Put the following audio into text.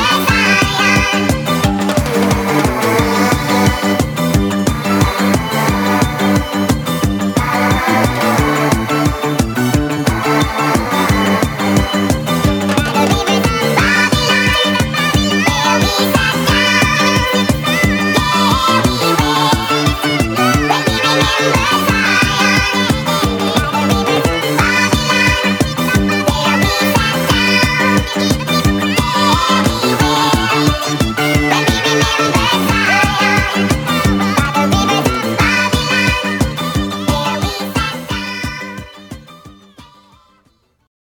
さ